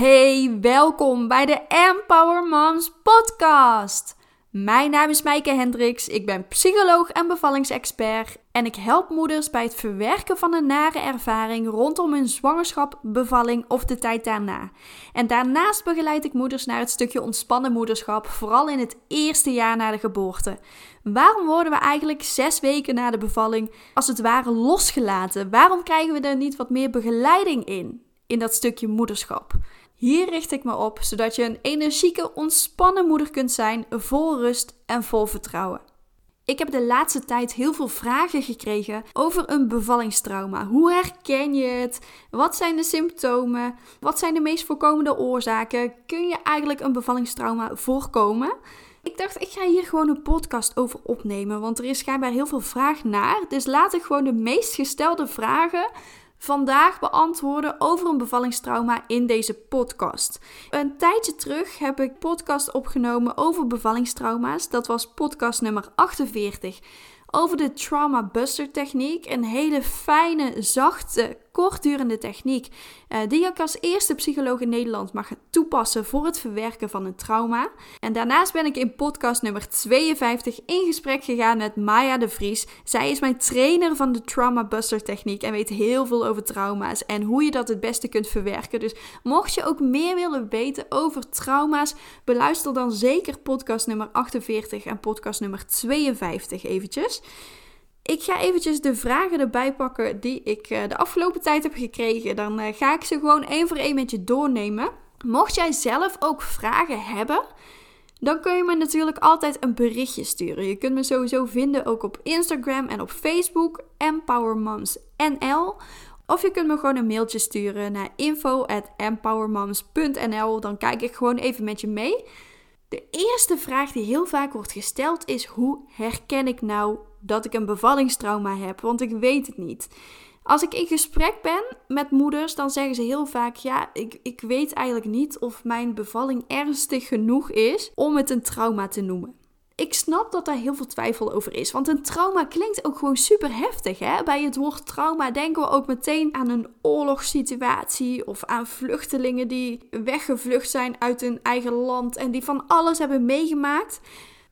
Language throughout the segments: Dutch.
Hey, welkom bij de Empower Moms podcast. Mijn naam is Maaike Hendricks, ik ben psycholoog en bevallingsexpert en ik help moeders bij het verwerken van een nare ervaring rondom hun zwangerschap, bevalling of de tijd daarna. En daarnaast begeleid ik moeders naar het stukje ontspannen moederschap, vooral in het eerste jaar na de geboorte. Waarom worden we eigenlijk zes weken na de bevalling als het ware losgelaten? Waarom krijgen we er niet wat meer begeleiding in, in dat stukje moederschap? Hier richt ik me op, zodat je een energieke, ontspannen moeder kunt zijn, vol rust en vol vertrouwen. Ik heb de laatste tijd heel veel vragen gekregen over een bevallingstrauma. Hoe herken je het? Wat zijn de symptomen? Wat zijn de meest voorkomende oorzaken? Kun je eigenlijk een bevallingstrauma voorkomen? Ik dacht, ik ga hier gewoon een podcast over opnemen, want er is schijnbaar heel veel vraag naar. Dus laat ik gewoon de meest gestelde vragen vandaag beantwoorden over een bevallingstrauma in deze podcast. Een tijdje terug heb ik podcast opgenomen over bevallingstrauma's. Dat was podcast nummer 48 over de Trauma Buster techniek. Een hele fijne, zachte, kortdurende techniek uh, die ik als eerste psycholoog in Nederland mag toepassen voor het verwerken van een trauma. En daarnaast ben ik in podcast nummer 52 in gesprek gegaan met Maya de Vries. Zij is mijn trainer van de Trauma Buster techniek en weet heel veel over trauma's en hoe je dat het beste kunt verwerken. Dus mocht je ook meer willen weten over trauma's, beluister dan zeker podcast nummer 48 en podcast nummer 52 eventjes. Ik ga eventjes de vragen erbij pakken die ik eh, de afgelopen tijd heb gekregen. Dan eh, ga ik ze gewoon één voor één met je doornemen. Mocht jij zelf ook vragen hebben, dan kun je me natuurlijk altijd een berichtje sturen. Je kunt me sowieso vinden ook op Instagram en op Facebook, EmpowerMomsNL. Of je kunt me gewoon een mailtje sturen naar info@empowermoms.nl. Dan kijk ik gewoon even met je mee. De eerste vraag die heel vaak wordt gesteld is: hoe herken ik nou dat ik een bevallingstrauma heb? Want ik weet het niet. Als ik in gesprek ben met moeders, dan zeggen ze heel vaak: Ja, ik, ik weet eigenlijk niet of mijn bevalling ernstig genoeg is om het een trauma te noemen ik snap dat daar heel veel twijfel over is. Want een trauma klinkt ook gewoon super heftig. Hè? Bij het woord trauma denken we ook meteen aan een oorlogssituatie. Of aan vluchtelingen die weggevlucht zijn uit hun eigen land. En die van alles hebben meegemaakt.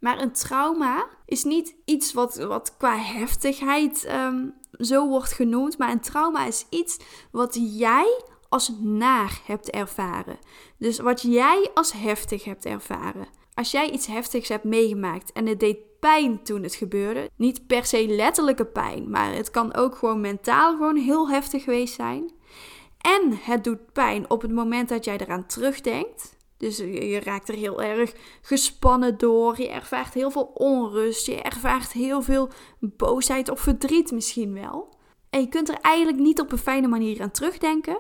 Maar een trauma is niet iets wat, wat qua heftigheid ehm, zo wordt genoemd. Maar een trauma is iets wat jij als naar hebt ervaren. Dus wat jij als heftig hebt ervaren. Als jij iets heftigs hebt meegemaakt en het deed pijn toen het gebeurde, niet per se letterlijke pijn, maar het kan ook gewoon mentaal gewoon heel heftig geweest zijn. En het doet pijn op het moment dat jij eraan terugdenkt. Dus je raakt er heel erg gespannen door. Je ervaart heel veel onrust. Je ervaart heel veel boosheid of verdriet misschien wel. En je kunt er eigenlijk niet op een fijne manier aan terugdenken.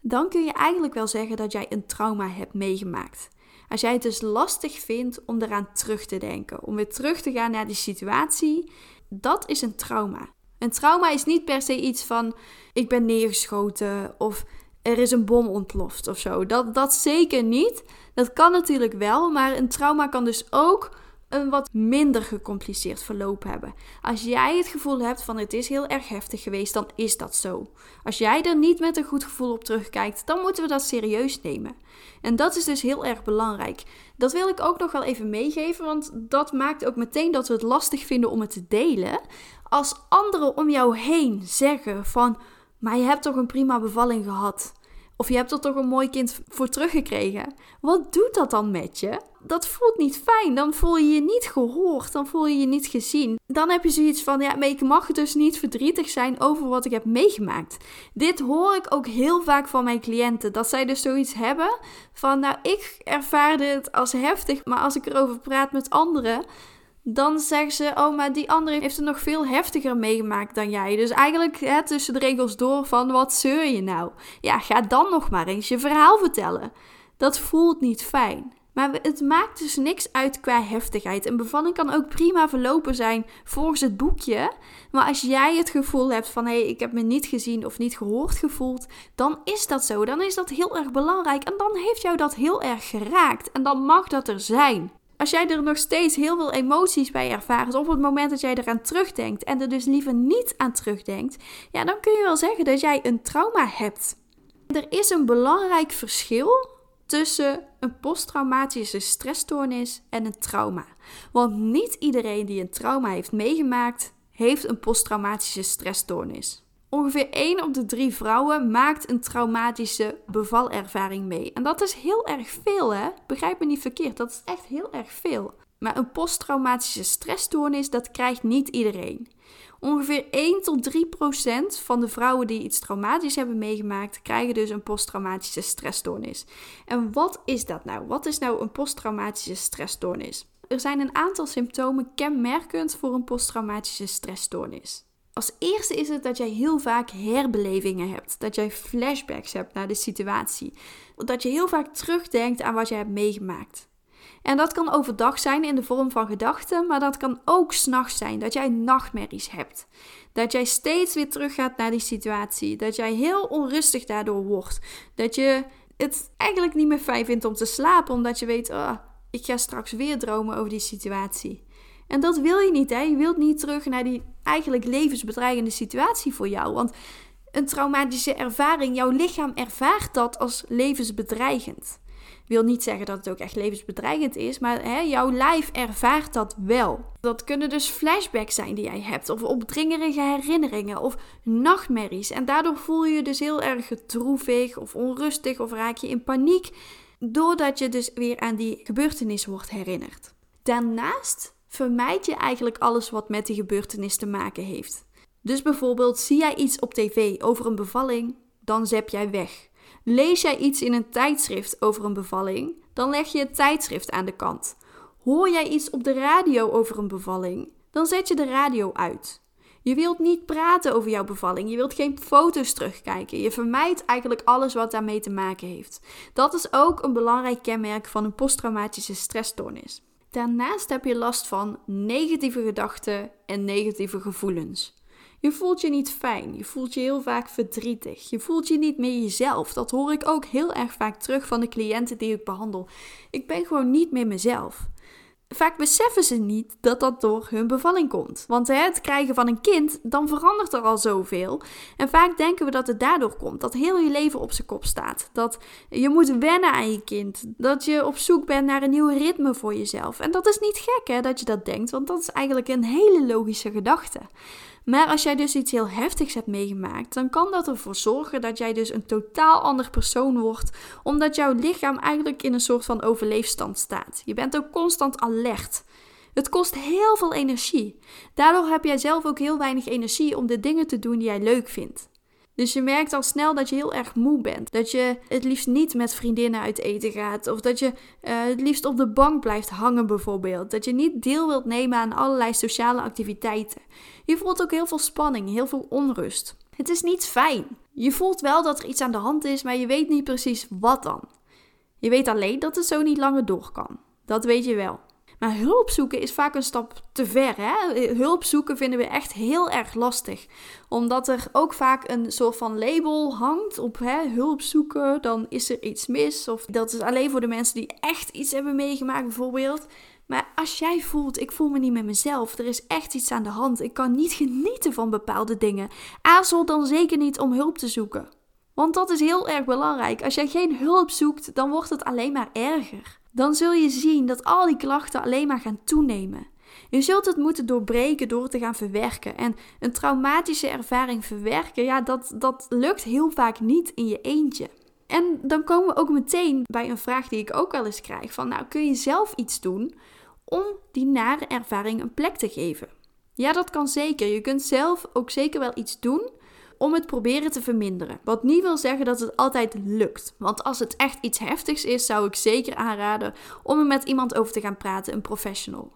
Dan kun je eigenlijk wel zeggen dat jij een trauma hebt meegemaakt. Als jij het dus lastig vindt om eraan terug te denken, om weer terug te gaan naar die situatie, dat is een trauma. Een trauma is niet per se iets van ik ben neergeschoten of er is een bom ontploft of zo. Dat, dat zeker niet. Dat kan natuurlijk wel, maar een trauma kan dus ook een wat minder gecompliceerd verloop hebben. Als jij het gevoel hebt van het is heel erg heftig geweest, dan is dat zo. Als jij er niet met een goed gevoel op terugkijkt, dan moeten we dat serieus nemen. En dat is dus heel erg belangrijk. Dat wil ik ook nog wel even meegeven, want dat maakt ook meteen dat we het lastig vinden om het te delen. Als anderen om jou heen zeggen van, maar je hebt toch een prima bevalling gehad. Of je hebt er toch een mooi kind voor teruggekregen. Wat doet dat dan met je? Dat voelt niet fijn. Dan voel je je niet gehoord. Dan voel je je niet gezien. Dan heb je zoiets van: ja, maar ik mag dus niet verdrietig zijn over wat ik heb meegemaakt. Dit hoor ik ook heel vaak van mijn cliënten. Dat zij dus zoiets hebben van: nou, ik ervaar dit als heftig. Maar als ik erover praat met anderen dan zeggen ze: Oh, maar die andere heeft het nog veel heftiger meegemaakt dan jij. Dus eigenlijk hè, tussen de regels door van: Wat zeur je nou? Ja, ga dan nog maar eens je verhaal vertellen. Dat voelt niet fijn. Maar het maakt dus niks uit qua heftigheid. Een bevalling kan ook prima verlopen zijn volgens het boekje. Maar als jij het gevoel hebt van hé, hey, ik heb me niet gezien of niet gehoord gevoeld, dan is dat zo. Dan is dat heel erg belangrijk. En dan heeft jou dat heel erg geraakt. En dan mag dat er zijn. Als jij er nog steeds heel veel emoties bij ervaart, op het moment dat jij eraan terugdenkt en er dus liever niet aan terugdenkt, ja, dan kun je wel zeggen dat jij een trauma hebt. Er is een belangrijk verschil tussen een posttraumatische stressstoornis en een trauma. Want niet iedereen die een trauma heeft meegemaakt, heeft een posttraumatische stressstoornis. Ongeveer 1 op de 3 vrouwen maakt een traumatische bevalervaring mee. En dat is heel erg veel, hè? Begrijp me niet verkeerd, dat is echt heel erg veel. Maar een posttraumatische stressstoornis, dat krijgt niet iedereen. Ongeveer 1 tot 3 procent van de vrouwen die iets traumatisch hebben meegemaakt, krijgen dus een posttraumatische stressstoornis. En wat is dat nou? Wat is nou een posttraumatische stressstoornis? Er zijn een aantal symptomen kenmerkend voor een posttraumatische stressstoornis. Als eerste is het dat jij heel vaak herbelevingen hebt. Dat jij flashbacks hebt naar de situatie. Dat je heel vaak terugdenkt aan wat je hebt meegemaakt. En dat kan overdag zijn in de vorm van gedachten, maar dat kan ook s'nachts zijn. Dat jij nachtmerries hebt. Dat jij steeds weer teruggaat naar die situatie. Dat jij heel onrustig daardoor wordt. Dat je het eigenlijk niet meer fijn vindt om te slapen, omdat je weet, oh, ik ga straks weer dromen over die situatie. En dat wil je niet, hè? Je wilt niet terug naar die eigenlijk levensbedreigende situatie voor jou. Want een traumatische ervaring, jouw lichaam ervaart dat als levensbedreigend. Wil niet zeggen dat het ook echt levensbedreigend is, maar hè, jouw lijf ervaart dat wel. Dat kunnen dus flashbacks zijn die jij hebt, of opdringerige herinneringen, of nachtmerries. En daardoor voel je je dus heel erg droevig of onrustig, of raak je in paniek, doordat je dus weer aan die gebeurtenis wordt herinnerd. Daarnaast vermijd je eigenlijk alles wat met die gebeurtenis te maken heeft. Dus bijvoorbeeld zie jij iets op tv over een bevalling, dan zep jij weg. Lees jij iets in een tijdschrift over een bevalling, dan leg je het tijdschrift aan de kant. Hoor jij iets op de radio over een bevalling, dan zet je de radio uit. Je wilt niet praten over jouw bevalling. Je wilt geen foto's terugkijken. Je vermijdt eigenlijk alles wat daarmee te maken heeft. Dat is ook een belangrijk kenmerk van een posttraumatische stressstoornis. Daarnaast heb je last van negatieve gedachten en negatieve gevoelens. Je voelt je niet fijn, je voelt je heel vaak verdrietig, je voelt je niet meer jezelf. Dat hoor ik ook heel erg vaak terug van de cliënten die ik behandel. Ik ben gewoon niet meer mezelf. Vaak beseffen ze niet dat dat door hun bevalling komt. Want het krijgen van een kind, dan verandert er al zoveel. En vaak denken we dat het daardoor komt. Dat heel je leven op zijn kop staat. Dat je moet wennen aan je kind. Dat je op zoek bent naar een nieuw ritme voor jezelf. En dat is niet gek hè, dat je dat denkt. Want dat is eigenlijk een hele logische gedachte. Maar als jij dus iets heel heftigs hebt meegemaakt, dan kan dat ervoor zorgen dat jij dus een totaal ander persoon wordt, omdat jouw lichaam eigenlijk in een soort van overleefstand staat. Je bent ook constant alert. Het kost heel veel energie. Daardoor heb jij zelf ook heel weinig energie om de dingen te doen die jij leuk vindt. Dus je merkt al snel dat je heel erg moe bent. Dat je het liefst niet met vriendinnen uit eten gaat. Of dat je uh, het liefst op de bank blijft hangen bijvoorbeeld. Dat je niet deel wilt nemen aan allerlei sociale activiteiten. Je voelt ook heel veel spanning, heel veel onrust. Het is niet fijn. Je voelt wel dat er iets aan de hand is, maar je weet niet precies wat dan. Je weet alleen dat het zo niet langer door kan. Dat weet je wel. Maar hulp zoeken is vaak een stap te ver. Hè? Hulp zoeken vinden we echt heel erg lastig. Omdat er ook vaak een soort van label hangt op hè, hulp zoeken. Dan is er iets mis. Of dat is alleen voor de mensen die echt iets hebben meegemaakt, bijvoorbeeld. Maar als jij voelt, ik voel me niet met mezelf, er is echt iets aan de hand, ik kan niet genieten van bepaalde dingen, aarzel dan zeker niet om hulp te zoeken. Want dat is heel erg belangrijk. Als jij geen hulp zoekt, dan wordt het alleen maar erger. Dan zul je zien dat al die klachten alleen maar gaan toenemen. Je zult het moeten doorbreken door te gaan verwerken. En een traumatische ervaring verwerken, ja, dat, dat lukt heel vaak niet in je eentje. En dan komen we ook meteen bij een vraag die ik ook wel eens krijg: van nou, kun je zelf iets doen om die nare ervaring een plek te geven? Ja, dat kan zeker. Je kunt zelf ook zeker wel iets doen om het proberen te verminderen. Wat niet wil zeggen dat het altijd lukt. Want als het echt iets heftigs is, zou ik zeker aanraden om er met iemand over te gaan praten, een professional.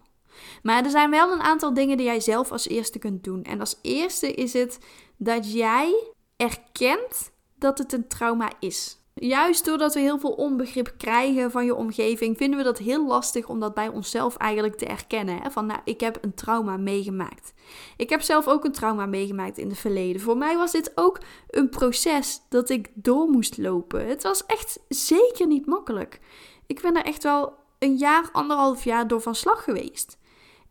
Maar er zijn wel een aantal dingen die jij zelf als eerste kunt doen. En als eerste is het dat jij erkent dat het een trauma is. Juist doordat we heel veel onbegrip krijgen van je omgeving, vinden we dat heel lastig om dat bij onszelf eigenlijk te erkennen. Hè? Van nou, ik heb een trauma meegemaakt. Ik heb zelf ook een trauma meegemaakt in het verleden. Voor mij was dit ook een proces dat ik door moest lopen. Het was echt zeker niet makkelijk. Ik ben er echt wel een jaar, anderhalf jaar door van slag geweest.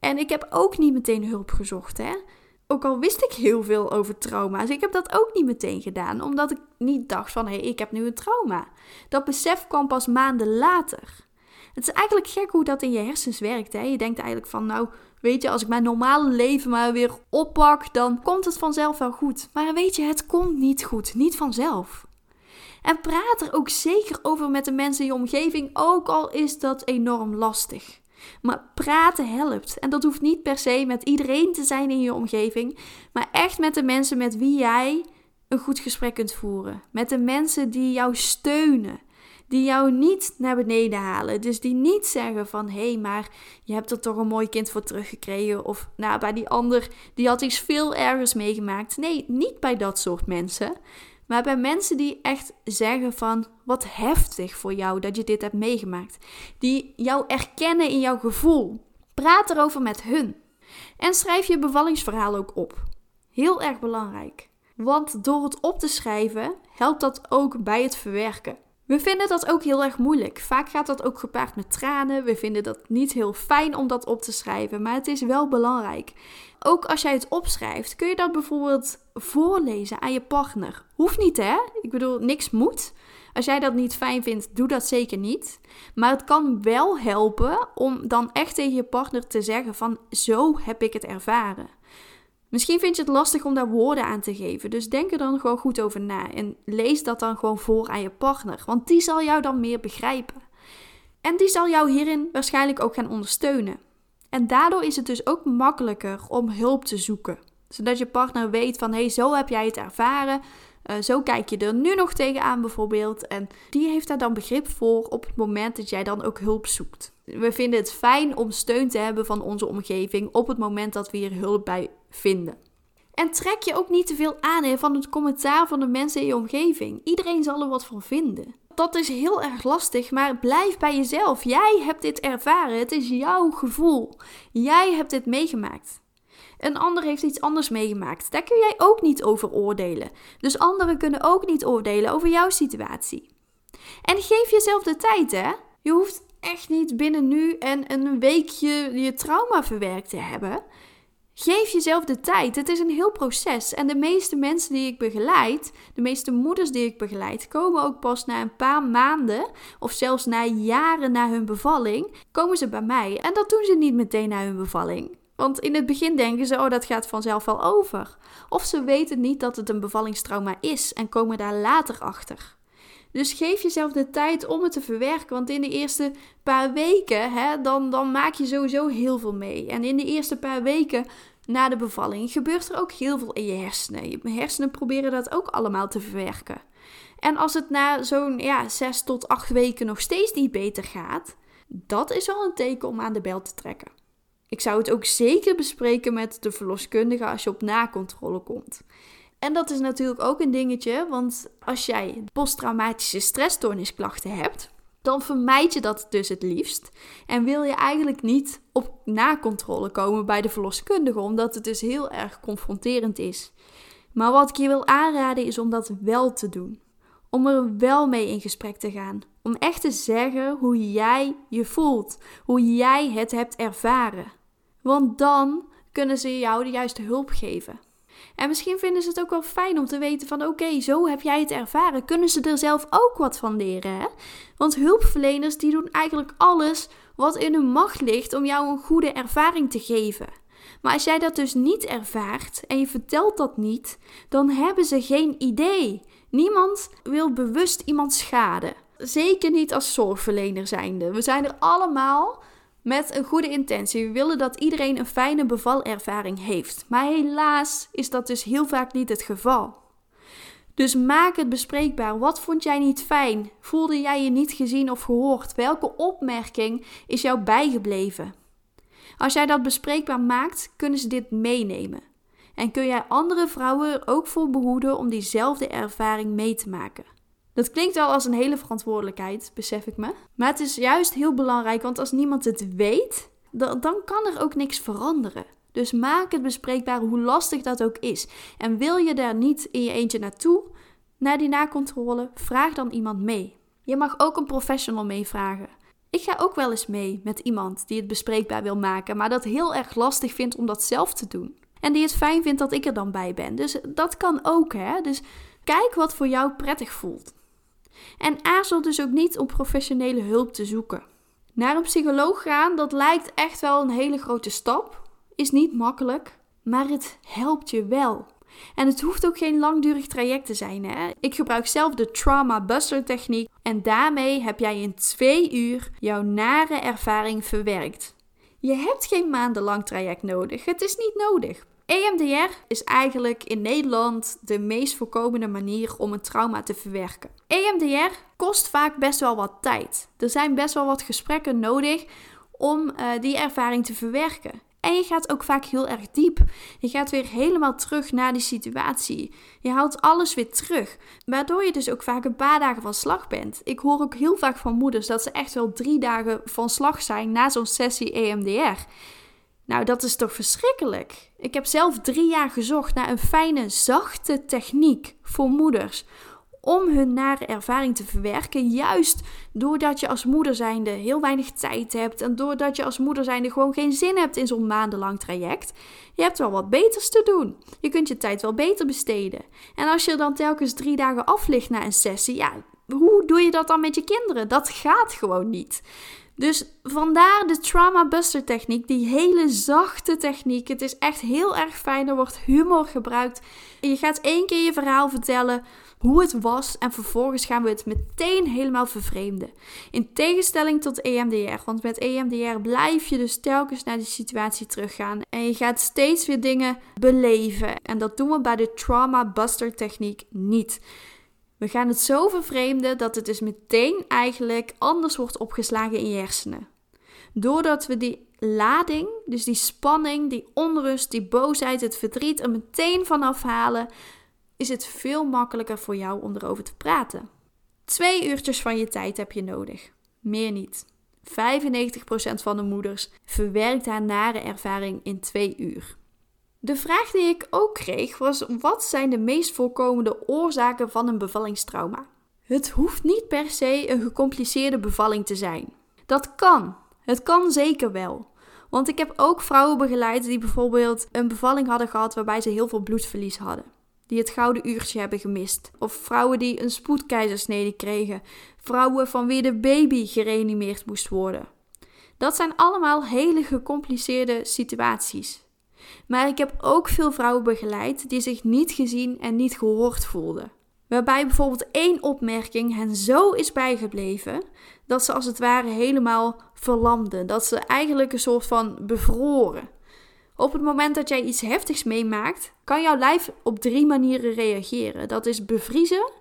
En ik heb ook niet meteen hulp gezocht, hè. Ook al wist ik heel veel over trauma's, ik heb dat ook niet meteen gedaan, omdat ik niet dacht van hé, hey, ik heb nu een trauma. Dat besef kwam pas maanden later. Het is eigenlijk gek hoe dat in je hersens werkt. Hè? Je denkt eigenlijk van nou, weet je, als ik mijn normale leven maar weer oppak, dan komt het vanzelf wel goed. Maar weet je, het komt niet goed, niet vanzelf. En praat er ook zeker over met de mensen in je omgeving, ook al is dat enorm lastig. Maar praten helpt. En dat hoeft niet per se met iedereen te zijn in je omgeving, maar echt met de mensen met wie jij een goed gesprek kunt voeren. Met de mensen die jou steunen. Die jou niet naar beneden halen. Dus die niet zeggen van hé, hey, maar je hebt er toch een mooi kind voor teruggekregen. Of nou, bij die ander, die had iets veel ergers meegemaakt. Nee, niet bij dat soort mensen. Maar bij mensen die echt zeggen van wat heftig voor jou dat je dit hebt meegemaakt. Die jou erkennen in jouw gevoel. Praat erover met hun. En schrijf je bevallingsverhaal ook op. Heel erg belangrijk. Want door het op te schrijven helpt dat ook bij het verwerken. We vinden dat ook heel erg moeilijk. Vaak gaat dat ook gepaard met tranen. We vinden dat niet heel fijn om dat op te schrijven, maar het is wel belangrijk. Ook als jij het opschrijft, kun je dat bijvoorbeeld voorlezen aan je partner. Hoeft niet hè? Ik bedoel, niks moet. Als jij dat niet fijn vindt, doe dat zeker niet. Maar het kan wel helpen om dan echt tegen je partner te zeggen van zo heb ik het ervaren. Misschien vind je het lastig om daar woorden aan te geven, dus denk er dan gewoon goed over na en lees dat dan gewoon voor aan je partner, want die zal jou dan meer begrijpen. En die zal jou hierin waarschijnlijk ook gaan ondersteunen. En daardoor is het dus ook makkelijker om hulp te zoeken, zodat je partner weet van hé, hey, zo heb jij het ervaren, uh, zo kijk je er nu nog tegenaan bijvoorbeeld. En die heeft daar dan begrip voor op het moment dat jij dan ook hulp zoekt. We vinden het fijn om steun te hebben van onze omgeving op het moment dat we hier hulp bij vinden. En trek je ook niet te veel aan van het commentaar van de mensen in je omgeving. Iedereen zal er wat van vinden. Dat is heel erg lastig, maar blijf bij jezelf. Jij hebt dit ervaren. Het is jouw gevoel. Jij hebt dit meegemaakt. Een ander heeft iets anders meegemaakt. Daar kun jij ook niet over oordelen. Dus anderen kunnen ook niet oordelen over jouw situatie. En geef jezelf de tijd, hè? Je hoeft echt niet binnen nu en een weekje je trauma verwerkt te hebben. Geef jezelf de tijd. Het is een heel proces. En de meeste mensen die ik begeleid, de meeste moeders die ik begeleid, komen ook pas na een paar maanden of zelfs na jaren na hun bevalling, komen ze bij mij. En dat doen ze niet meteen na hun bevalling. Want in het begin denken ze, oh, dat gaat vanzelf wel over. Of ze weten niet dat het een bevallingstrauma is en komen daar later achter. Dus geef jezelf de tijd om het te verwerken. Want in de eerste paar weken, hè, dan, dan maak je sowieso heel veel mee. En in de eerste paar weken na de bevalling gebeurt er ook heel veel in je hersenen. Je hersenen proberen dat ook allemaal te verwerken. En als het na zo'n ja, zes tot acht weken nog steeds niet beter gaat, dat is al een teken om aan de bel te trekken. Ik zou het ook zeker bespreken met de verloskundige als je op nakontrole komt. En dat is natuurlijk ook een dingetje, want als jij posttraumatische stressstoornisklachten hebt, dan vermijd je dat dus het liefst. En wil je eigenlijk niet op nakontrole komen bij de verloskundige, omdat het dus heel erg confronterend is. Maar wat ik je wil aanraden is om dat wel te doen. Om er wel mee in gesprek te gaan. Om echt te zeggen hoe jij je voelt, hoe jij het hebt ervaren. Want dan kunnen ze jou de juiste hulp geven. En misschien vinden ze het ook wel fijn om te weten van oké, zo heb jij het ervaren. Kunnen ze er zelf ook wat van leren? Hè? Want hulpverleners die doen eigenlijk alles wat in hun macht ligt om jou een goede ervaring te geven. Maar als jij dat dus niet ervaart en je vertelt dat niet, dan hebben ze geen idee. Niemand wil bewust iemand schaden. Zeker niet als zorgverlener zijnde. We zijn er allemaal met een goede intentie. We willen dat iedereen een fijne bevalervaring heeft. Maar helaas is dat dus heel vaak niet het geval. Dus maak het bespreekbaar. Wat vond jij niet fijn? Voelde jij je niet gezien of gehoord? Welke opmerking is jou bijgebleven? Als jij dat bespreekbaar maakt, kunnen ze dit meenemen. En kun jij andere vrouwen er ook voor behoeden om diezelfde ervaring mee te maken. Dat klinkt wel als een hele verantwoordelijkheid, besef ik me. Maar het is juist heel belangrijk, want als niemand het weet, dan, kan er ook niks veranderen. Dus maak het bespreekbaar hoe lastig dat ook is. En wil je daar niet in je eentje naartoe, naar die nakontrole, vraag dan iemand mee. Je mag ook een professional meevragen. Ik ga ook wel eens mee met iemand die het bespreekbaar wil maken, maar dat heel erg lastig vindt om dat zelf te doen. En die het fijn vindt dat ik er dan bij ben. Dus dat kan ook, hè. Dus kijk wat voor jou prettig voelt. En aarzel dus ook niet om professionele hulp te zoeken. Naar een psycholoog gaan, dat lijkt echt wel een hele grote stap. Is niet makkelijk, maar het helpt je wel. En het hoeft ook geen langdurig traject te zijn. Hè? Ik gebruik zelf de Trauma Buster techniek en daarmee heb jij in twee uur jouw nare ervaring verwerkt. Je hebt geen maandenlang traject nodig. Het is niet nodig. EMDR is eigenlijk in Nederland de meest voorkomende manier om een trauma te verwerken. EMDR kost vaak best wel wat tijd. Er zijn best wel wat gesprekken nodig om uh, die ervaring te verwerken. En je gaat ook vaak heel erg diep. Je gaat weer helemaal terug naar die situatie. Je haalt alles weer terug. Waardoor je dus ook vaak een paar dagen van slag bent. Ik hoor ook heel vaak van moeders dat ze echt wel drie dagen van slag zijn na zo'n sessie EMDR. Nou, dat is toch verschrikkelijk? Ik heb zelf drie jaar gezocht naar een fijne, zachte techniek voor moeders om hun nare ervaring te verwerken. Juist doordat je als moeder zijnde heel weinig tijd hebt en doordat je als moeder zijnde gewoon geen zin hebt in zo'n maandenlang traject. Je hebt wel wat beters te doen. Je kunt je tijd wel beter besteden. En als je dan telkens drie dagen afligt na een sessie, ja, hoe doe je dat dan met je kinderen? Dat gaat gewoon niet. Dus vandaar de Trauma Buster techniek, die hele zachte techniek. Het is echt heel erg fijn, er wordt humor gebruikt. Je gaat één keer je verhaal vertellen hoe het was en vervolgens gaan we het meteen helemaal vervreemden. In tegenstelling tot EMDR, want met EMDR blijf je dus telkens naar die situatie teruggaan en je gaat steeds weer dingen beleven. En dat doen we bij de Trauma Buster techniek niet. We gaan het zo vervreemden dat het dus meteen eigenlijk anders wordt opgeslagen in je hersenen. Doordat we die lading, dus die spanning, die onrust, die boosheid, het verdriet er meteen vanaf halen, is het veel makkelijker voor jou om erover te praten. Twee uurtjes van je tijd heb je nodig. Meer niet. 95% van de moeders verwerkt haar nare ervaring in twee uur. De vraag die ik ook kreeg was: wat zijn de meest voorkomende oorzaken van een bevallingstrauma? Het hoeft niet per se een gecompliceerde bevalling te zijn. Dat kan. Het kan zeker wel. Want ik heb ook vrouwen begeleid die bijvoorbeeld een bevalling hadden gehad waarbij ze heel veel bloedverlies hadden. Die het gouden uurtje hebben gemist. Of vrouwen die een spoedkeizersnede kregen. Vrouwen van wie de baby gereanimeerd moest worden. Dat zijn allemaal hele gecompliceerde situaties. Maar ik heb ook veel vrouwen begeleid die zich niet gezien en niet gehoord voelden. Waarbij bijvoorbeeld één opmerking hen zo is bijgebleven dat ze als het ware helemaal verlamden. Dat ze eigenlijk een soort van bevroren. Op het moment dat jij iets heftigs meemaakt, kan jouw lijf op drie manieren reageren. Dat is bevriezen,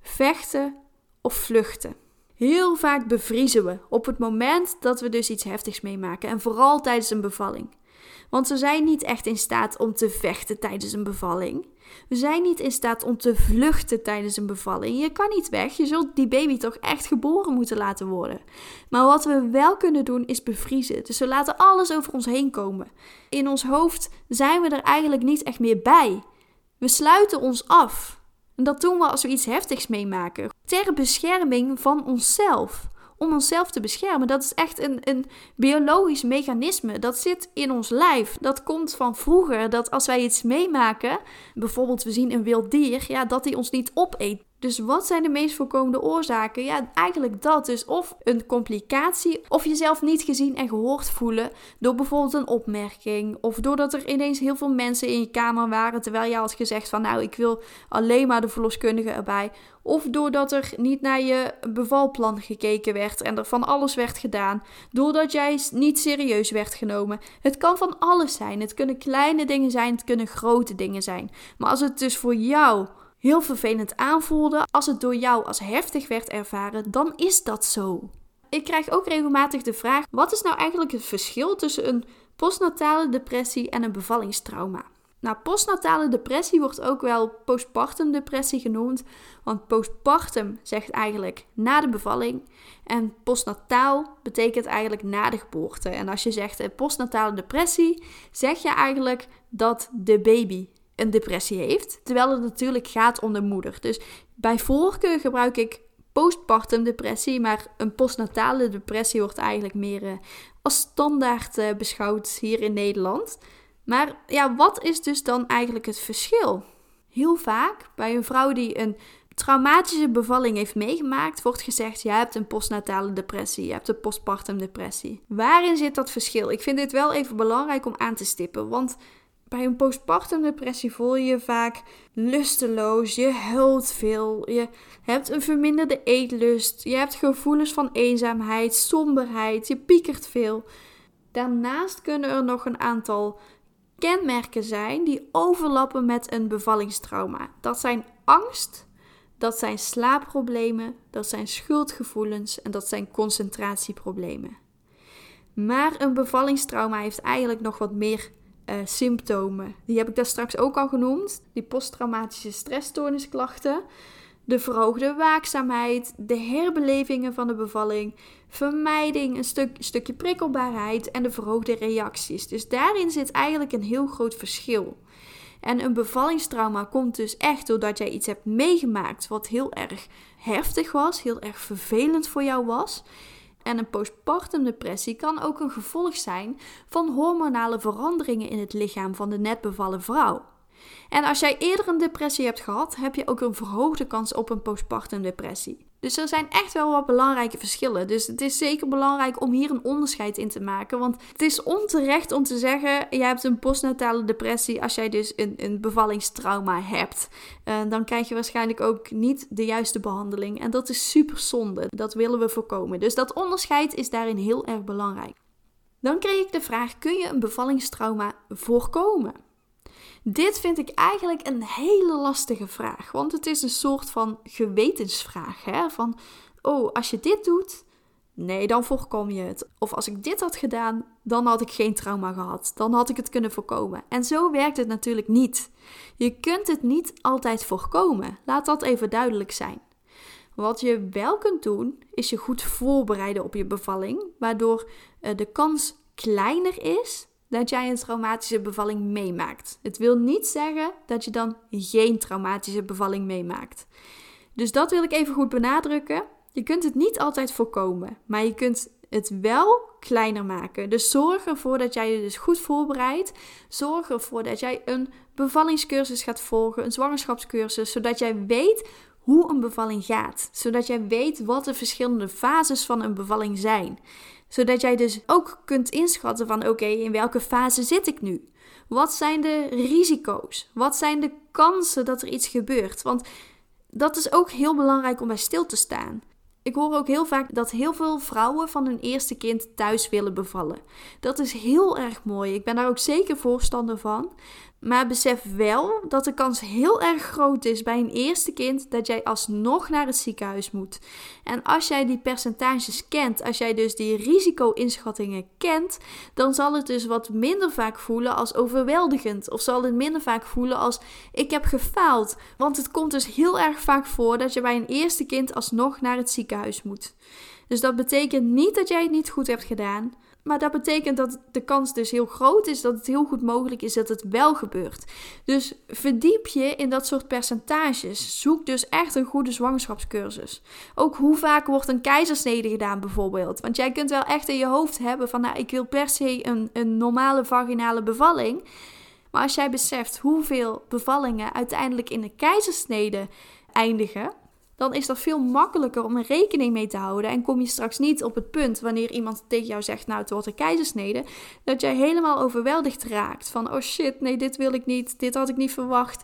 vechten of vluchten. Heel vaak bevriezen we op het moment dat we dus iets heftigs meemaken en vooral tijdens een bevalling. Want we zijn niet echt in staat om te vechten tijdens een bevalling. We zijn niet in staat om te vluchten tijdens een bevalling. Je kan niet weg. Je zult die baby toch echt geboren moeten laten worden. Maar wat we wel kunnen doen is bevriezen. Dus we laten alles over ons heen komen. In ons hoofd zijn we er eigenlijk niet echt meer bij. We sluiten ons af. En dat doen we als we iets heftigs meemaken. Ter bescherming van onszelf om onszelf te beschermen. Dat is echt een, een biologisch mechanisme. Dat zit in ons lijf. Dat komt van vroeger. Dat als wij iets meemaken, bijvoorbeeld we zien een wild dier, ja, dat die ons niet opeet. Dus wat zijn de meest voorkomende oorzaken? Ja, eigenlijk dat. Dus of een complicatie, of jezelf niet gezien en gehoord voelen door bijvoorbeeld een opmerking. Of doordat er ineens heel veel mensen in je kamer waren terwijl je had gezegd van nou, ik wil alleen maar de verloskundige erbij. Of doordat er niet naar je bevalplan gekeken werd en er van alles werd gedaan. Doordat jij niet serieus werd genomen. Het kan van alles zijn. Het kunnen kleine dingen zijn, het kunnen grote dingen zijn. Maar als het dus voor jou heel vervelend aanvoelde, als het door jou als heftig werd ervaren, dan is dat zo. Ik krijg ook regelmatig de vraag: wat is nou eigenlijk het verschil tussen een postnatale depressie en een bevallingstrauma? Nou, postnatale depressie wordt ook wel postpartum depressie genoemd, want postpartum zegt eigenlijk na de bevalling en postnataal betekent eigenlijk na de geboorte. En als je zegt postnatale depressie, zeg je eigenlijk dat de baby een depressie heeft, terwijl het natuurlijk gaat om de moeder. Dus bij voorkeur gebruik ik postpartum depressie, maar een postnatale depressie wordt eigenlijk meer uh, als standaard uh, beschouwd hier in Nederland. Maar ja, wat is dus dan eigenlijk het verschil? Heel vaak bij een vrouw die een traumatische bevalling heeft meegemaakt, wordt gezegd: je hebt een postnatale depressie, je hebt een postpartum depressie. Waarin zit dat verschil? Ik vind dit wel even belangrijk om aan te stippen, want bij een postpartum depressie voel je je vaak lusteloos, je huilt veel, je hebt een verminderde eetlust, je hebt gevoelens van eenzaamheid, somberheid, je piekert veel. Daarnaast kunnen er nog een aantal kenmerken zijn die overlappen met een bevallingstrauma. Dat zijn angst, dat zijn slaapproblemen, dat zijn schuldgevoelens en dat zijn concentratieproblemen. Maar een bevallingstrauma heeft eigenlijk nog wat meer uh, symptomen. Die heb ik daar straks ook al genoemd. Die posttraumatische stressstoornisklachten, de verhoogde waakzaamheid, de herbelevingen van de bevalling, vermijding, een stuk, stukje prikkelbaarheid en de verhoogde reacties. Dus daarin zit eigenlijk een heel groot verschil. En een bevallingstrauma komt dus echt doordat jij iets hebt meegemaakt wat heel erg heftig was, heel erg vervelend voor jou was. En een postpartum depressie kan ook een gevolg zijn van hormonale veranderingen in het lichaam van de net bevallen vrouw. En als jij eerder een depressie hebt gehad, heb je ook een verhoogde kans op een postpartum depressie. Dus er zijn echt wel wat belangrijke verschillen. Dus het is zeker belangrijk om hier een onderscheid in te maken. Want het is onterecht om te zeggen: je hebt een postnatale depressie als jij dus een, een bevallingstrauma hebt. Uh, dan krijg je waarschijnlijk ook niet de juiste behandeling. En dat is super zonde. Dat willen we voorkomen. Dus dat onderscheid is daarin heel erg belangrijk. Dan kreeg ik de vraag: kun je een bevallingstrauma voorkomen? Dit vind ik eigenlijk een hele lastige vraag, want het is een soort van gewetensvraag. Hè? Van, oh, als je dit doet, nee, dan voorkom je het. Of als ik dit had gedaan, dan had ik geen trauma gehad. Dan had ik het kunnen voorkomen. En zo werkt het natuurlijk niet. Je kunt het niet altijd voorkomen. Laat dat even duidelijk zijn. Wat je wel kunt doen, is je goed voorbereiden op je bevalling, waardoor eh, de kans kleiner is dat jij een traumatische bevalling meemaakt. Het wil niet zeggen dat je dan geen traumatische bevalling meemaakt. Dus dat wil ik even goed benadrukken. Je kunt het niet altijd voorkomen, maar je kunt het wel kleiner maken. Dus zorg ervoor dat jij je dus goed voorbereidt. Zorg ervoor dat jij een bevallingscursus gaat volgen, een zwangerschapscursus, zodat jij weet hoe een bevalling gaat. Zodat jij weet wat de verschillende fases van een bevalling zijn zodat jij dus ook kunt inschatten van oké, in welke fase zit ik nu? Wat zijn de risico's? Wat zijn de kansen dat er iets gebeurt? Want dat is ook heel belangrijk om bij stil te staan. Ik hoor ook heel vaak dat heel veel vrouwen van hun eerste kind thuis willen bevallen. Dat is heel erg mooi. Ik ben daar ook zeker voorstander van. Maar besef wel dat de kans heel erg groot is bij een eerste kind dat jij alsnog naar het ziekenhuis moet. En als jij die percentages kent, als jij dus die risico-inschattingen kent, dan zal het dus wat minder vaak voelen als overweldigend. Of zal het minder vaak voelen als ik heb gefaald. Want het komt dus heel erg vaak voor dat je bij een eerste kind alsnog naar het ziekenhuis moet. Dus dat betekent niet dat jij het niet goed hebt gedaan. Maar dat betekent dat de kans dus heel groot is dat het heel goed mogelijk is dat het wel gebeurt. Dus verdiep je in dat soort percentages. Zoek dus echt een goede zwangerschapscursus. Ook hoe vaak wordt een keizersnede gedaan bijvoorbeeld. Want jij kunt wel echt in je hoofd hebben van nou ik wil per se een, een normale vaginale bevalling. Maar als jij beseft hoeveel bevallingen uiteindelijk in een keizersnede eindigen dan is dat veel makkelijker om er rekening mee te houden. En kom je straks niet op het punt wanneer iemand tegen jou zegt: Nou, het wordt een keizersnede. Dat jij helemaal overweldigd raakt. Van: Oh shit, nee, dit wil ik niet. Dit had ik niet verwacht.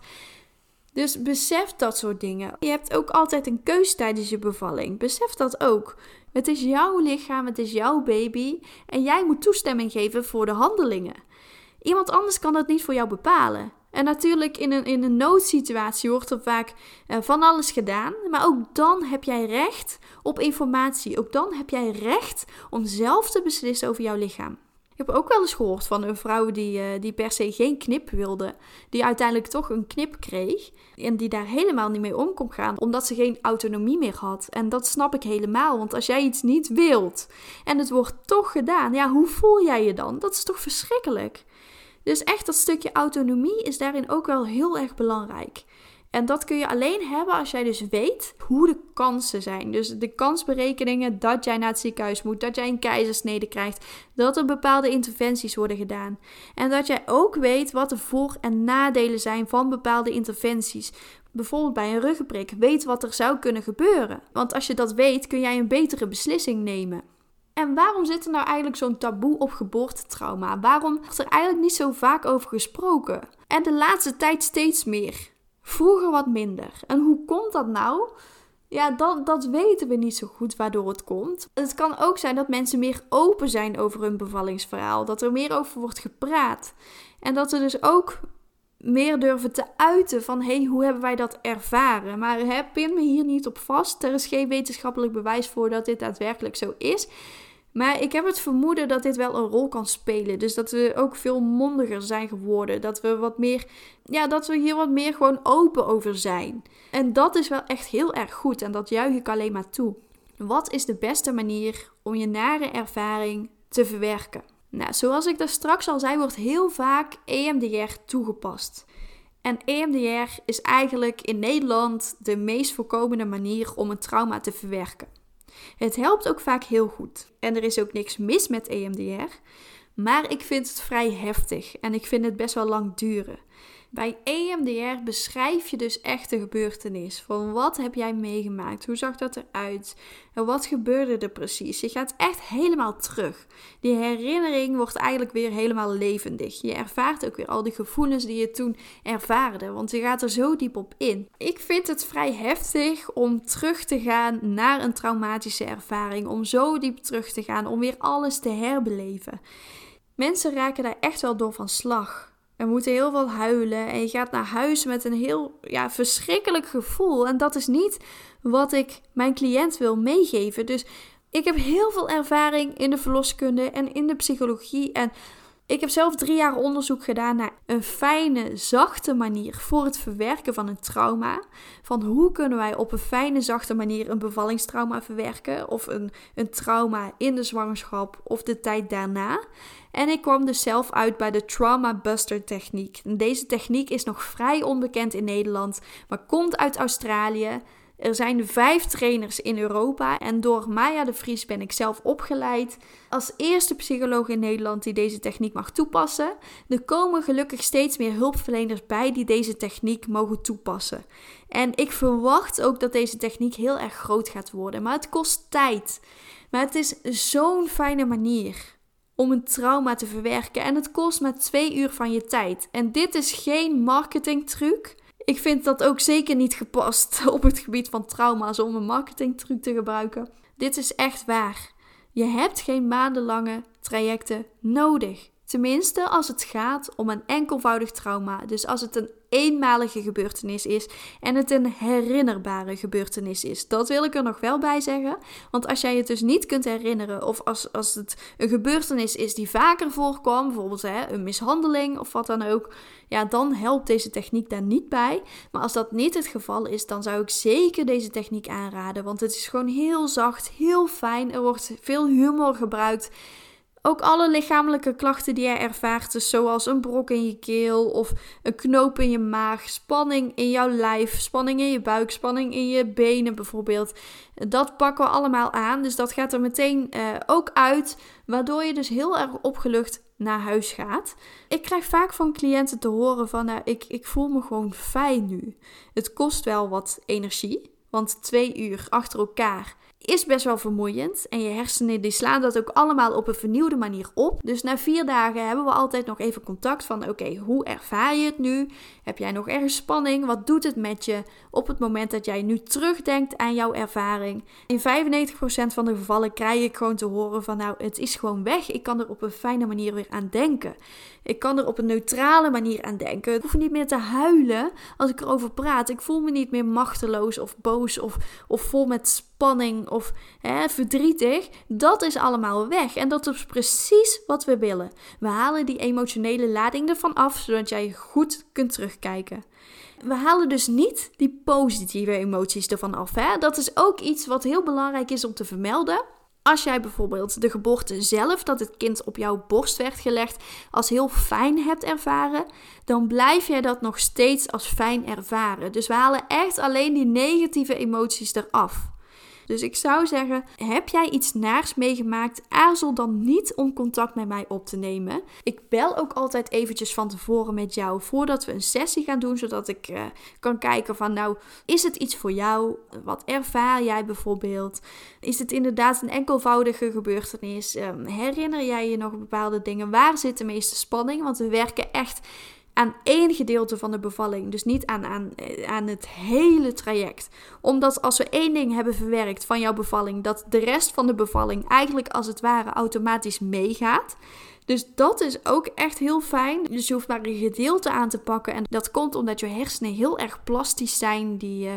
Dus besef dat soort dingen. Je hebt ook altijd een keus tijdens je bevalling. Besef dat ook. Het is jouw lichaam, het is jouw baby. En jij moet toestemming geven voor de handelingen. Iemand anders kan dat niet voor jou bepalen. En natuurlijk in een, in een noodsituatie wordt er vaak uh, van alles gedaan. Maar ook dan heb jij recht op informatie. Ook dan heb jij recht om zelf te beslissen over jouw lichaam. Ik heb ook wel eens gehoord van een vrouw die, uh, die per se geen knip wilde. Die uiteindelijk toch een knip kreeg. En die daar helemaal niet mee om kon gaan. Omdat ze geen autonomie meer had. En dat snap ik helemaal. Want als jij iets niet wilt en het wordt toch gedaan. Ja, hoe voel jij je dan? Dat is toch verschrikkelijk? Dus echt dat stukje autonomie is daarin ook wel heel erg belangrijk. En dat kun je alleen hebben als jij dus weet hoe de kansen zijn. Dus de kansberekeningen dat jij naar het ziekenhuis moet, dat jij een keizersnede krijgt, dat er bepaalde interventies worden gedaan. En dat jij ook weet wat de voor- en nadelen zijn van bepaalde interventies. Bijvoorbeeld bij een ruggenprik, weet wat er zou kunnen gebeuren. Want als je dat weet, kun jij een betere beslissing nemen. En waarom zit er nou eigenlijk zo'n taboe op geboortetrauma? Waarom wordt er eigenlijk niet zo vaak over gesproken? En de laatste tijd steeds meer. Vroeger wat minder. En hoe komt dat nou? Ja, dat, dat weten we niet zo goed waardoor het komt. Het kan ook zijn dat mensen meer open zijn over hun bevallingsverhaal. Dat er meer over wordt gepraat. En dat ze dus ook meer durven te uiten van hey, hoe hebben wij dat ervaren? Maar hè, pin me hier niet op vast. Er is geen wetenschappelijk bewijs voor dat dit daadwerkelijk zo is. Maar ik heb het vermoeden dat dit wel een rol kan spelen. Dus dat we ook veel mondiger zijn geworden. Dat we wat meer, ja, dat we hier wat meer gewoon open over zijn. En dat is wel echt heel erg goed. En dat juich ik alleen maar toe. Wat is de beste manier om je nare ervaring te verwerken? Nou, zoals ik daar straks al zei, wordt heel vaak EMDR toegepast. En EMDR is eigenlijk in Nederland de meest voorkomende manier om een trauma te verwerken. Het helpt ook vaak heel goed. En er is ook niks mis met EMDR. Maar ik vind het vrij heftig en ik vind het best wel lang duren. Bij EMDR beschrijf je dus echt de gebeurtenis. Van wat heb jij meegemaakt? Hoe zag dat eruit? En wat gebeurde er precies? Je gaat echt helemaal terug. Die herinnering wordt eigenlijk weer helemaal levendig. Je ervaart ook weer al die gevoelens die je toen ervaarde. Want je gaat er zo diep op in. Ik vind het vrij heftig om terug te gaan naar een traumatische ervaring. Om zo diep terug te gaan. Om weer alles te herbeleven. Mensen raken daar echt wel door van slag. We moeten heel veel huilen en je gaat naar huis met een heel ja, verschrikkelijk gevoel. En dat is niet wat ik mijn cliënt wil meegeven. Dus ik heb heel veel ervaring in de verloskunde en in de psychologie. En ik heb zelf drie jaar onderzoek gedaan naar een fijne, zachte manier voor het verwerken van een trauma. Van hoe kunnen wij op een fijne, zachte manier een bevallingstrauma verwerken, of een, een trauma in de zwangerschap of de tijd daarna. En ik kwam dus zelf uit bij de Trauma Buster techniek. deze techniek is nog vrij onbekend in Nederland, maar komt uit Australië. Er zijn vijf trainers in Europa en door Maya de Vries ben ik zelf opgeleid als eerste psycholoog in Nederland die deze techniek mag toepassen. Er komen gelukkig steeds meer hulpverleners bij die deze techniek mogen toepassen. En ik verwacht ook dat deze techniek heel erg groot gaat worden, maar het kost tijd. Maar het is zo'n fijne manier om een trauma te verwerken en het kost maar twee uur van je tijd. En dit is geen marketingtruc. Ik vind dat ook zeker niet gepast op het gebied van trauma's om een marketingtruc te gebruiken. Dit is echt waar. Je hebt geen maandenlange trajecten nodig. Tenminste, als het gaat om een enkelvoudig trauma. Dus als het een eenmalige gebeurtenis is en het een herinnerbare gebeurtenis is. Dat wil ik er nog wel bij zeggen. Want als jij het dus niet kunt herinneren, of als, als het een gebeurtenis is die vaker voorkwam, bijvoorbeeld hè, een mishandeling of wat dan ook, ja, dan helpt deze techniek daar niet bij. Maar als dat niet het geval is, dan zou ik zeker deze techniek aanraden. Want het is gewoon heel zacht, heel fijn. Er wordt veel humor gebruikt. Ook alle lichamelijke klachten die jij ervaart, dus zoals een brok in je keel of een knoop in je maag, spanning in jouw lijf, spanning in je buik, spanning in je benen bijvoorbeeld. Dat pakken we allemaal aan, dus dat gaat er meteen uh, ook uit, waardoor je dus heel erg opgelucht naar huis gaat. Ik krijg vaak van cliënten te horen van, nou, ik, ik voel me gewoon fijn nu. Het kost wel wat energie, want twee uur achter elkaar is best wel vermoeiend. En je hersenen die slaan dat ook allemaal op een vernieuwde manier op. Dus na vier dagen hebben we altijd nog even contact van oké, hoe ervaar je het nu? Heb jij nog ergens spanning? Wat doet het met je op het moment dat jij nu terugdenkt aan jouw ervaring? In 95% van de gevallen krijg ik gewoon te horen van nou, het is gewoon weg. Ik kan er op een fijne manier weer aan denken. Ik kan er op een neutrale manier aan denken. Ik hoef niet meer te huilen als ik erover praat. Ik voel me niet meer machteloos of boos of, of vol met spanning of hè, verdrietig. Dat is allemaal weg. En dat is precies wat we willen. We halen die emotionele lading ervan af, zodat jij goed kunt terugkijken. We halen dus niet die positieve emoties ervan af. Hè? Dat is ook iets wat heel belangrijk is om te vermelden. Als jij bijvoorbeeld de geboorte zelf, dat het kind op jouw borst werd gelegd, als heel fijn hebt ervaren, dan blijf jij dat nog steeds als fijn ervaren. Dus we halen echt alleen die negatieve emoties eraf. Dus ik zou zeggen, heb jij iets naars meegemaakt? Aarzel dan niet om contact met mij op te nemen. Ik bel ook altijd eventjes van tevoren met jou voordat we een sessie gaan doen, zodat ik uh, kan kijken van nou, is het iets voor jou? Wat ervaar jij bijvoorbeeld? Is het inderdaad een enkelvoudige gebeurtenis? Um, herinner jij je nog bepaalde dingen? Waar zit de meeste spanning? Want we werken echt aan één gedeelte van de bevalling. Dus niet aan, aan, aan het hele traject. Omdat als we één ding hebben verwerkt van jouw bevalling, dat de rest van de bevalling eigenlijk als het ware automatisch meegaat. Dus dat is ook echt heel fijn. Dus je hoeft maar een gedeelte aan te pakken. En dat komt omdat je hersenen heel erg plastisch zijn. Die uh,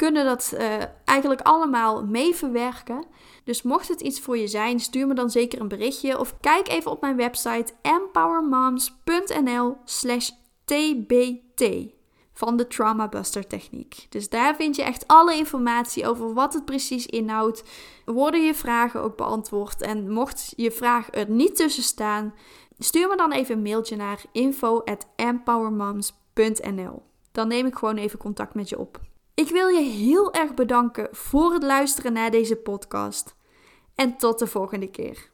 kunnen dat uh, eigenlijk allemaal mee verwerken. Dus mocht het iets voor je zijn, stuur me dan zeker een berichtje of kijk even op mijn website empowermoms.nl/slash tbt van de Trauma Buster techniek. Dus daar vind je echt alle informatie over wat het precies inhoudt. Worden je vragen ook beantwoord? En mocht je vraag er niet tussen staan, stuur me dan even een mailtje naar info@empowermoms.nl. Dan neem ik gewoon even contact met je op. Ik wil je heel erg bedanken voor het luisteren naar deze podcast. En tot de volgende keer.